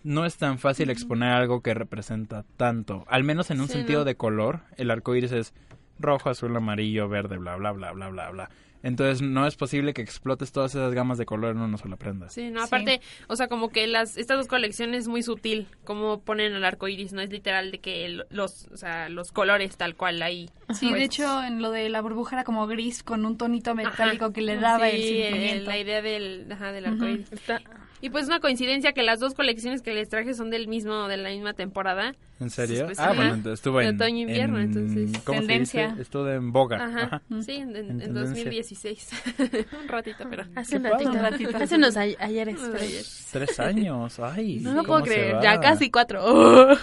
No es tan fácil exponer algo que representa tanto. Al menos en un Sí, sentido ¿no? de color, el arco iris es rojo, azul, amarillo, verde, bla, bla, bla, bla, bla, bla. Entonces no es posible que explotes todas esas gamas de color en una sola prenda. Sí, no, Sí. aparte, o sea, como que las, estas dos colecciones es muy sutil, como ponen el arco iris, no es literal de que el- los, o sea, los colores tal cual ahí. Sí, Pues, de hecho, en lo de la burbuja era como gris con un tonito metálico que le daba el sentimiento. la idea del, ajá, del arco iris. Está... Y pues una coincidencia que las dos colecciones que les traje son del mismo, de la misma temporada. ¿En serio? Pues, ah, ajá. bueno, entonces estuvo De en... otoño-invierno, en- entonces, ¿Cómo tendencia. se dice? Estuvo en boga. Ajá, Ajá. sí, en, en- En en tendencia. 2016. un ratito, pero... Hace un ratito. Un ratito. Hace unos ay- ayeres. Unos pero- ayeres. Tres años. Ay, No lo ¿cómo puedo creer. va? Ya casi cuatro.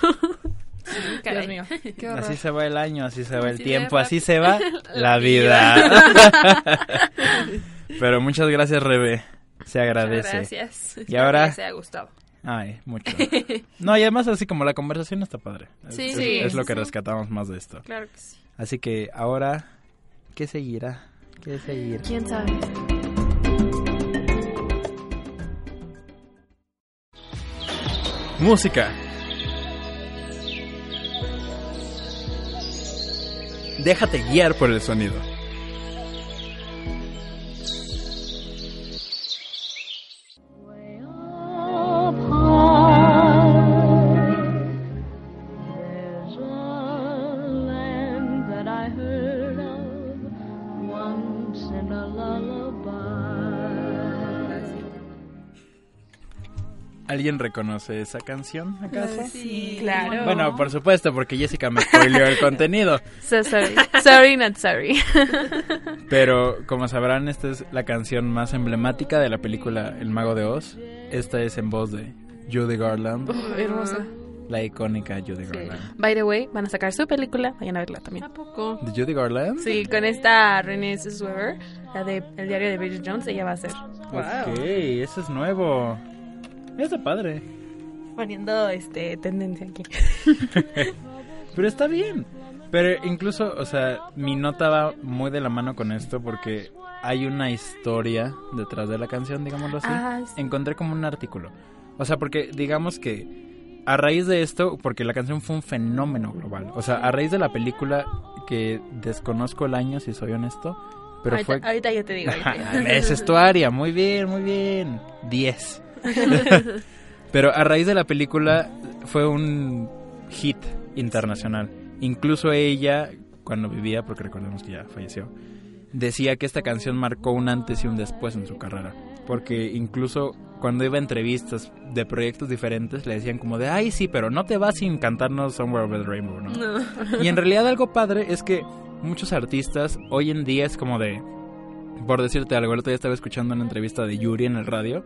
Oh. Caray. Dios mío. Qué horror. Así se va el año, así se va el Así de tiempo, así se va La vida. Pero muchas gracias, Rebe. Se Muchas agradece. Gracias. Y Espero ahora- que les haya gustado. Ay, mucho. No, y además así como la conversación está padre. Es- Sí, es, sí, es lo que sí. rescatamos más de esto. Claro que sí. Así que ahora, ¿qué seguirá? ¿Qué seguirá? ¿Quién sabe? Música. Déjate guiar por el sonido. ¿Alguien reconoce esa canción acaso? Sí, claro. Bueno, por supuesto, porque Jessica me spoileó el contenido. So sorry. Sorry, not sorry. Pero como sabrán, esta es la canción más emblemática de la película El Mago de Oz. Esta es en voz de Judy Garland, Hermosa. la icónica Judy Garland. By the way, van a sacar su película. Vayan a verla también. ¿A poco? ¿De Judy Garland? Sí, con esta Renée Zellweger, la de El diario de Bridget Jones, ella va a ser. Ok, eso es nuevo. Está padre. Poniendo este tendencia aquí. Pero está bien. Pero incluso, o sea, mi nota va muy de la mano con esto porque hay una historia detrás de la canción, digámoslo así. Ah, sí. Encontré como un artículo. O sea, porque digamos que a raíz de esto, porque la canción fue un fenómeno global. O sea, a raíz de la película, que desconozco el año, si soy honesto, pero ahorita, fue... ahorita yo te digo. Esa es tu área, muy bien, muy bien. 10. Pero a raíz de la película fue un hit internacional. Incluso ella, cuando vivía, porque recordemos que ya falleció, decía que esta canción marcó un antes y un después en su carrera. Porque incluso cuando iba a entrevistas de proyectos diferentes, le decían como de, ay, sí, pero no te vas sin cantarnos Somewhere Over the Rainbow, ¿no? Y en realidad algo padre es que muchos artistas hoy en día es como de, por decirte algo, el otro día estaba escuchando una entrevista de Yuri en el radio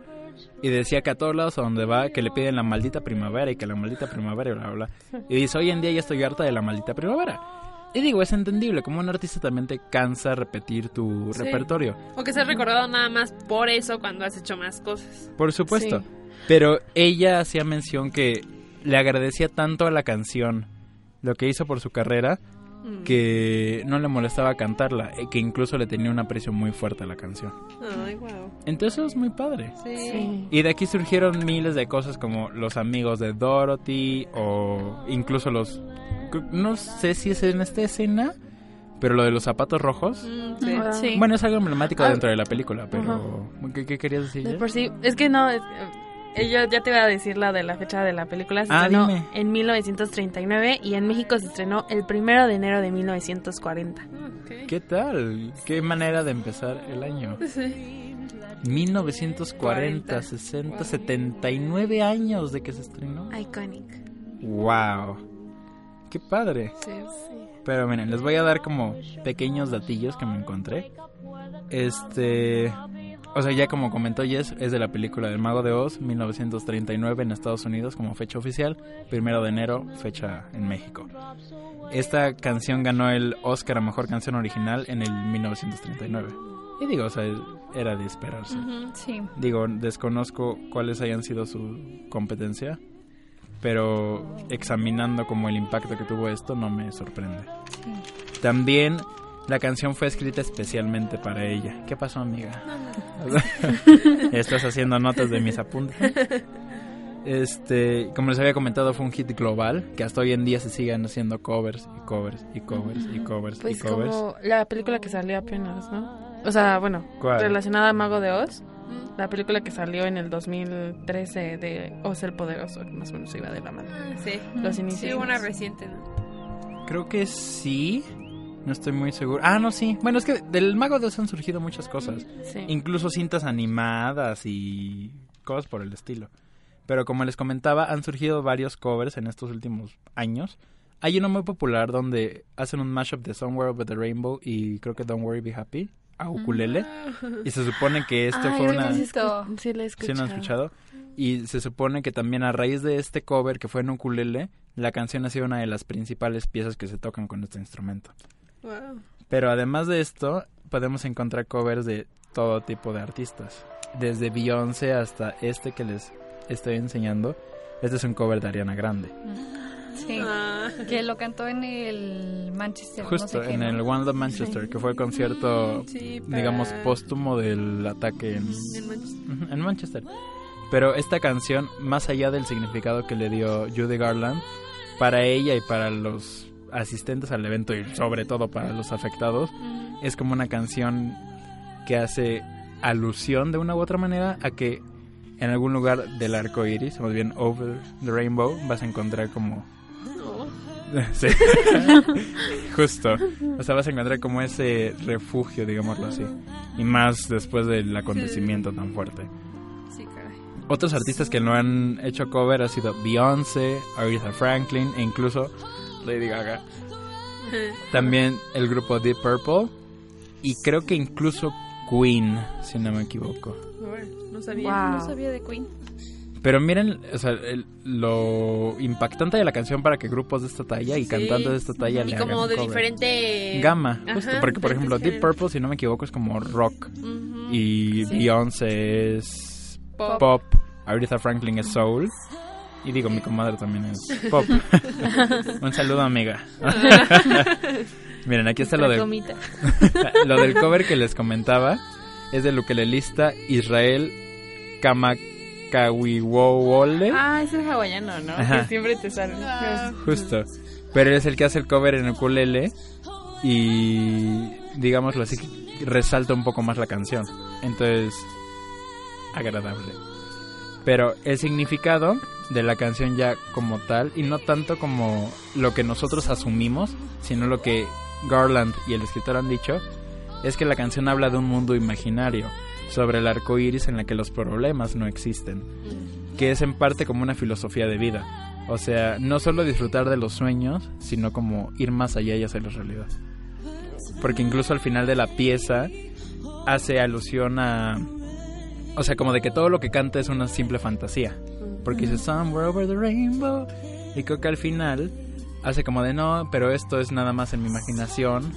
y decía que a todos lados a donde va que le piden la maldita primavera y que la maldita primavera y bla, bla, bla. Y dice, hoy en día ya estoy harta de la maldita primavera. Y digo, es entendible, como un artista también te cansa repetir tu Sí. repertorio. O que seas recordado nada más por eso cuando has hecho más cosas. Por supuesto. Sí. Pero ella hacía mención que le agradecía tanto a la canción lo que hizo por su carrera que no le molestaba cantarla, y que incluso le tenía un aprecio muy fuerte a la canción. Ay, wow. Entonces eso es muy padre. Sí. Y de aquí surgieron miles de cosas como los amigos de Dorothy o incluso los... No sé si es en esta escena, pero lo de los zapatos rojos. Mm, sí. Ah. Sí. Bueno, es algo emblemático Ah. dentro de la película, pero... ¿Qué, qué querías decir? De por sí, es que no, es- eh, yo ya te iba a decir la de la fecha de la película. Se Ah, estrenó dime. en 1939 y en México se estrenó el primero de enero de 1940. Ok. ¿Qué tal? ¿Qué manera de empezar el año? Sí. 1940, 60, 79 años de que se estrenó. Iconic. ¡Wow! ¡Qué padre! Sí. Pero miren, les voy a dar como pequeños datillos que me encontré. Este... O sea, ya como comentó Jess, es de la película del Mago de Oz, 1939 en Estados Unidos como fecha oficial, primero de enero, fecha en México. Esta canción ganó el Oscar a Mejor Canción Original en el 1939. Y digo, o sea, era de esperarse. Sí. Digo, desconozco cuáles hayan sido su competencia, pero examinando como el impacto que tuvo esto no me sorprende. También la canción fue escrita especialmente para ella. ¿Qué pasó, amiga? Estás haciendo notas de mis apuntes. Este, como les había comentado, fue un hit global que hasta hoy en día se siguen haciendo covers y covers y covers y covers Pues y covers. como la película que salió apenas, ¿no? O sea, bueno, ¿Cuál? relacionada a Mago de Oz. La película que salió en el 2013 de Oz el Poderoso, que más o menos iba de la mano. Sí. Los Sí, inicios. una reciente, ¿no? Creo que sí. No estoy muy seguro. Ah, no, sí. Bueno, es que del Mago de Oz han surgido muchas cosas. Sí. Incluso cintas animadas y cosas por el estilo. Pero como les comentaba, han surgido varios covers en estos últimos años. Hay uno muy popular donde hacen un mashup de Somewhere Over the Rainbow y creo que Don't Worry Be Happy a ukulele. Y se supone que esto Ay, fue una... sí, sí la he ¿Sí escuchado. lo han escuchado? Y se supone que también a raíz de este cover que fue en ukulele, la canción ha sido una de las principales piezas que se tocan con este instrumento. Wow. Pero además de esto, podemos encontrar covers de todo tipo de artistas. Desde Beyoncé hasta este que les estoy enseñando. Este es un cover de Ariana Grande. Sí. Ah. Que lo cantó en el Manchester. no Justo sé qué, en ¿no? el One Love Manchester, que fue el concierto, Mm, sí, para- digamos, póstumo del ataque en, En Manchester. En Manchester. Pero esta canción, más allá del significado que le dio Judy Garland, para ella y para los asistentes al evento y sobre todo para los afectados, es como una canción que hace alusión de una u otra manera a que en algún lugar del arco iris, o más bien over the rainbow, vas a encontrar como. Sí. Justo. O sea, vas a encontrar como ese refugio, digámoslo así. Y más después del acontecimiento tan fuerte. Sí, caray. otros artistas que no han hecho cover ha sido Beyoncé, Aretha Franklin e incluso Lady Gaga. También el grupo Deep Purple y creo que incluso Queen, si no me equivoco. No sabía. No sabía de Queen. Pero miren, o sea, el- lo impactante de la canción para que grupos de esta talla y Sí. cantantes de esta talla Y le como hagan de cover. diferente... gama, Ajá, justo, porque por ejemplo Deep Purple, si no me equivoco, es como rock y Sí. Beyoncé es Pop. pop. Aretha Franklin es soul y digo, mi comadre también es pop. Un saludo, amiga. Miren, aquí está lo comita. lo del cover que les comentaba. Es del ukelelista Israel Kamakawiwole. Ah, ese es hawaiano, ¿no? Ajá. Que siempre te sale. Justo. Pero él es el que hace el cover en ukulele y digámoslo así, que resalta un poco más la canción. Entonces, agradable. Pero el significado de la canción ya como tal, y no tanto como lo que nosotros asumimos, sino lo que Garland y el escritor han dicho, es que la canción habla de un mundo imaginario, sobre el arco iris en la que los problemas no existen, que es en parte como una filosofía de vida. O sea, no solo disfrutar de los sueños, sino como ir más allá y hacerlos realidad. Porque incluso al final de la pieza hace alusión a... O sea, como de que todo lo que canta es una simple fantasía. Porque dice Somewhere over the rainbow. Y creo que al final hace como de no, pero esto es nada más en mi imaginación.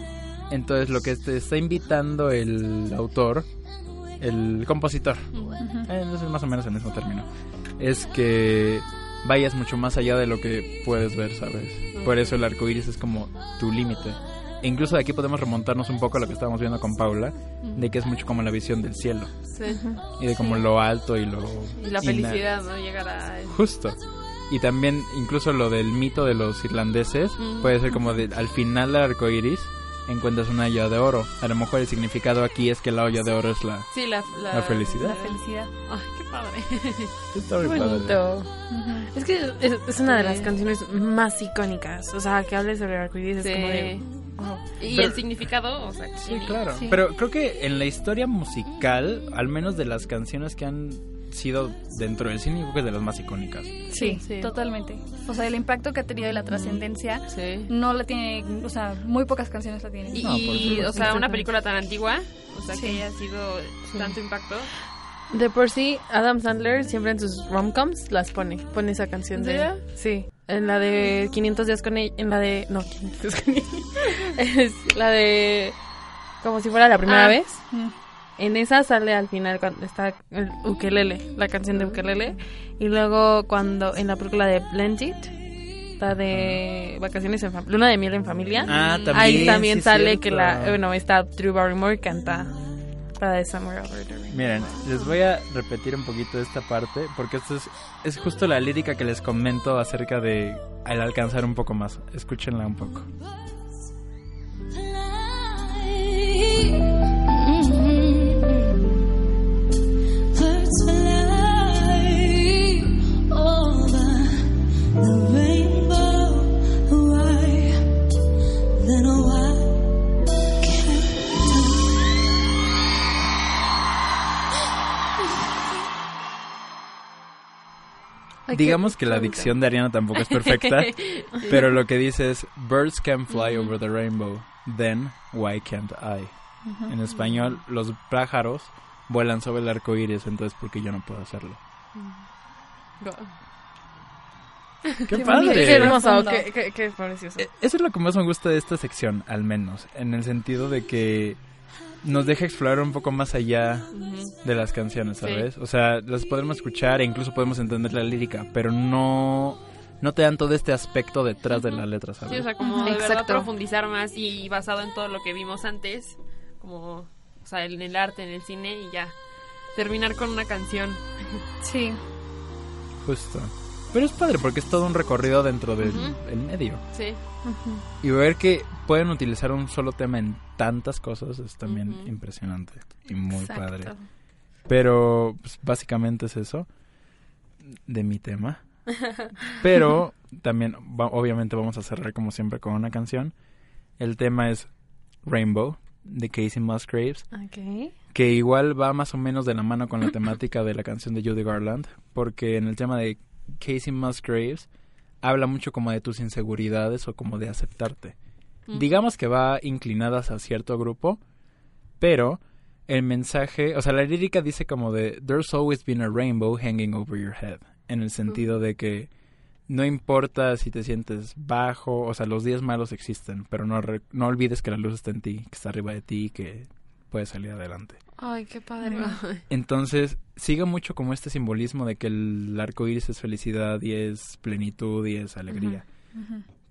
Entonces lo que te está invitando el autor, el compositor, eh, sé, más o menos el mismo término, es que vayas mucho más allá de lo que puedes ver, ¿sabes? Por eso el arco iris es como tu límite. E incluso de aquí podemos remontarnos un poco a lo que estábamos viendo con Paula, de que es mucho como la visión del cielo Sí. y de como lo alto y lo Y la felicidad, ¿no? Llegar a... Justo. Y también incluso lo del mito de los irlandeses Mm. puede ser como de al final del arco iris encuentras una olla de oro. A lo mejor el significado aquí es que la olla de oro es la, Sí, la, la, la felicidad. La felicidad. Ay, qué padre. Está muy Qué padre. bonito. Es que es, es una de las canciones más icónicas. O sea, que hables sobre el arcoíris Sí. es como de. Y Pero- el significado, o sea, Sí, claro. Sí. Pero creo que en la historia musical, al menos de las canciones que han sido dentro del cine, creo que es de las más icónicas. Sí, Sí. totalmente. O sea, el impacto que ha tenido y la trascendencia Sí. no la tiene, o sea, muy pocas canciones la tienen. Y, No, por y, o sea, una película tan antigua, o sea, Sí. que haya sido tanto impacto. De por sí, Adam Sandler siempre en sus romcoms las pone. Pone esa canción ¿En de. Sí. En la de 500 días con ella. En la de. No, 500 días con ella. es la de. Como si fuera la primera Ah. vez. Mm. En esa sale al final cuando está el ukelele, la canción de ukelele. Y luego cuando en la película de Blended, la de vacaciones en familia, luna de miel en familia. Ah, también. ahí también sí, sale cierto. que la, bueno, está Drew Barrymore canta la de. Miren, les voy a repetir un poquito esta parte porque esto es, es justo la lírica que les comento acerca de al alcanzar un poco más. Escúchenla un poco. Digamos que la dicción de Ariana tampoco es perfecta, pero lo que dice es Birds can fly over the rainbow, then why can't I? En español, los pájaros vuelan sobre el arco iris, entonces ¿por qué yo no puedo hacerlo? ¡Qué Qué padre! Qué hermoso, Profundo. qué, qué, qué precioso. Eh, Eso es lo que más me gusta de esta sección, al menos, en el sentido de que nos deja explorar un poco más allá de las canciones, ¿sabes? O sea, las podemos escuchar e incluso podemos entender la lírica, pero no no te dan todo este aspecto detrás de la letra, Sí, ¿sabes? o sea, como de verdad Exacto. profundizar más y basado en todo lo que vimos antes, como, o sea, en el arte, en el cine y ya. Terminar con una canción. Sí, Justo. Pero es padre porque es todo un recorrido dentro del el medio. Sí. Y ver que pueden utilizar un solo tema en tantas cosas es también impresionante y muy Exacto. padre. Pero pues, básicamente es eso de mi tema. Pero también, va- obviamente, vamos a cerrar como siempre con una canción. El tema es Rainbow de Casey Musgraves, Ok. que igual va más o menos de la mano con la temática de la canción de Judy Garland, porque en el tema de Casey Musgraves habla mucho como de tus inseguridades o como de aceptarte. Digamos que va inclinada hacia cierto grupo, pero el mensaje, o sea, la lírica dice como de There's always been a rainbow hanging over your head, en el sentido de que no importa si te sientes bajo, o sea, los días malos existen, pero no, re- no olvides que la luz está en ti, que está arriba de ti y que puedes salir adelante. Ay, qué padre. Entonces, sigue mucho como este simbolismo de que el arco iris es felicidad y es plenitud y es alegría.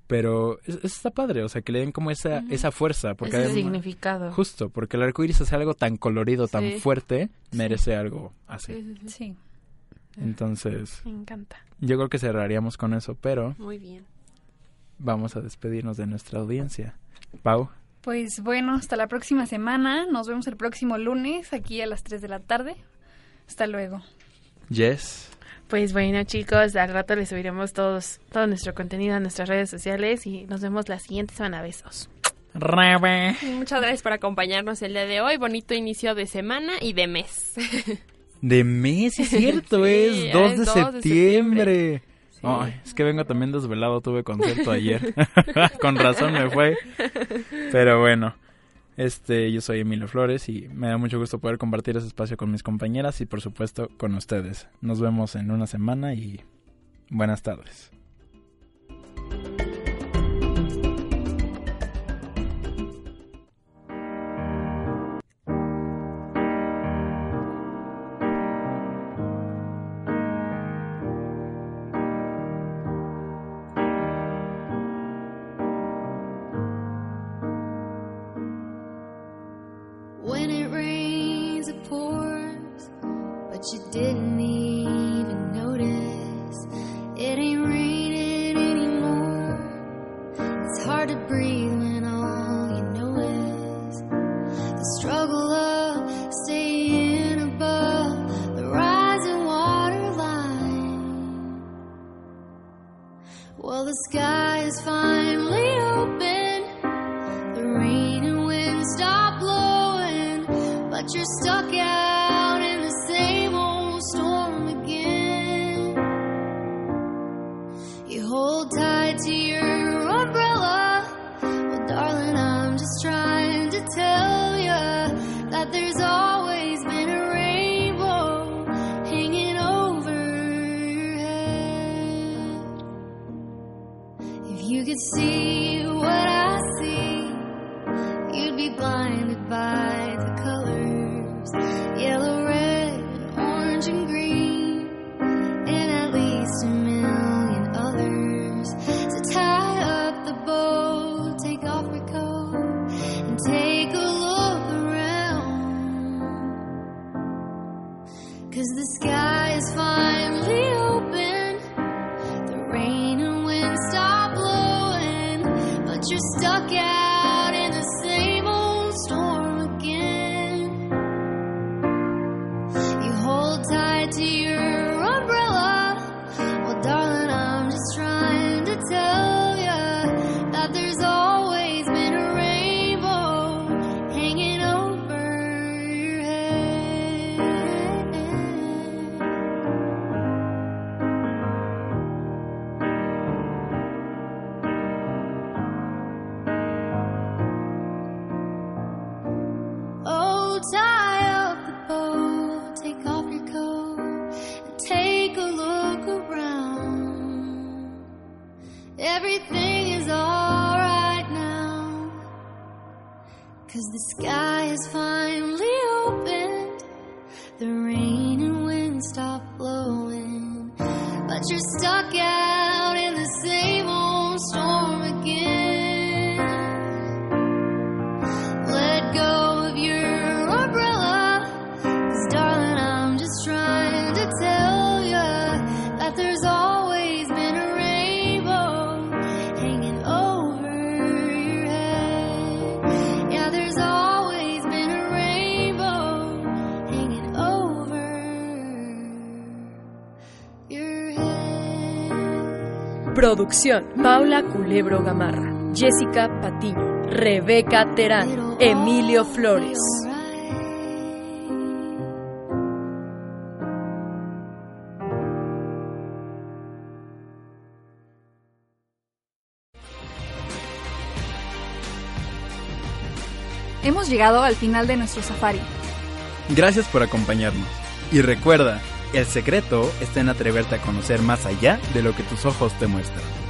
Pero es- eso está padre, o sea, que le den como esa, esa fuerza. Porque Ese además- significado. Justo, porque el arco iris hace algo tan colorido, tan Sí. fuerte, merece algo así. Sí. Entonces, Me encanta. yo creo que cerraríamos con eso, pero Muy bien. vamos a despedirnos de nuestra audiencia. Pau, Pues bueno, hasta la próxima semana. Nos vemos el próximo lunes aquí a las 3 de la tarde. Hasta luego. Jess, Pues bueno, chicos, al rato les subiremos todos, todo nuestro contenido a nuestras redes sociales y nos vemos la siguiente semana. Besos. Muchas gracias por acompañarnos el día de hoy. Bonito inicio de semana y de mes. de mes, es cierto, Sí, es 2 es de 2 de septiembre. Ay, es que vengo también desvelado, tuve concierto ayer. Con razón me fue. Pero bueno, este, yo soy Emilio Flores y me da mucho gusto poder compartir ese espacio con mis compañeras y por supuesto con ustedes. Nos vemos en una semana y buenas tardes. Cause the sky is finally Producción Paula Culebro Gamarra, Jessica Patiño, Rebeca Terán, Emilio Flores. Hemos llegado al final de nuestro safari. Gracias por acompañarnos. Y recuerda, el secreto está en atreverte a conocer más allá de lo que tus ojos te muestran.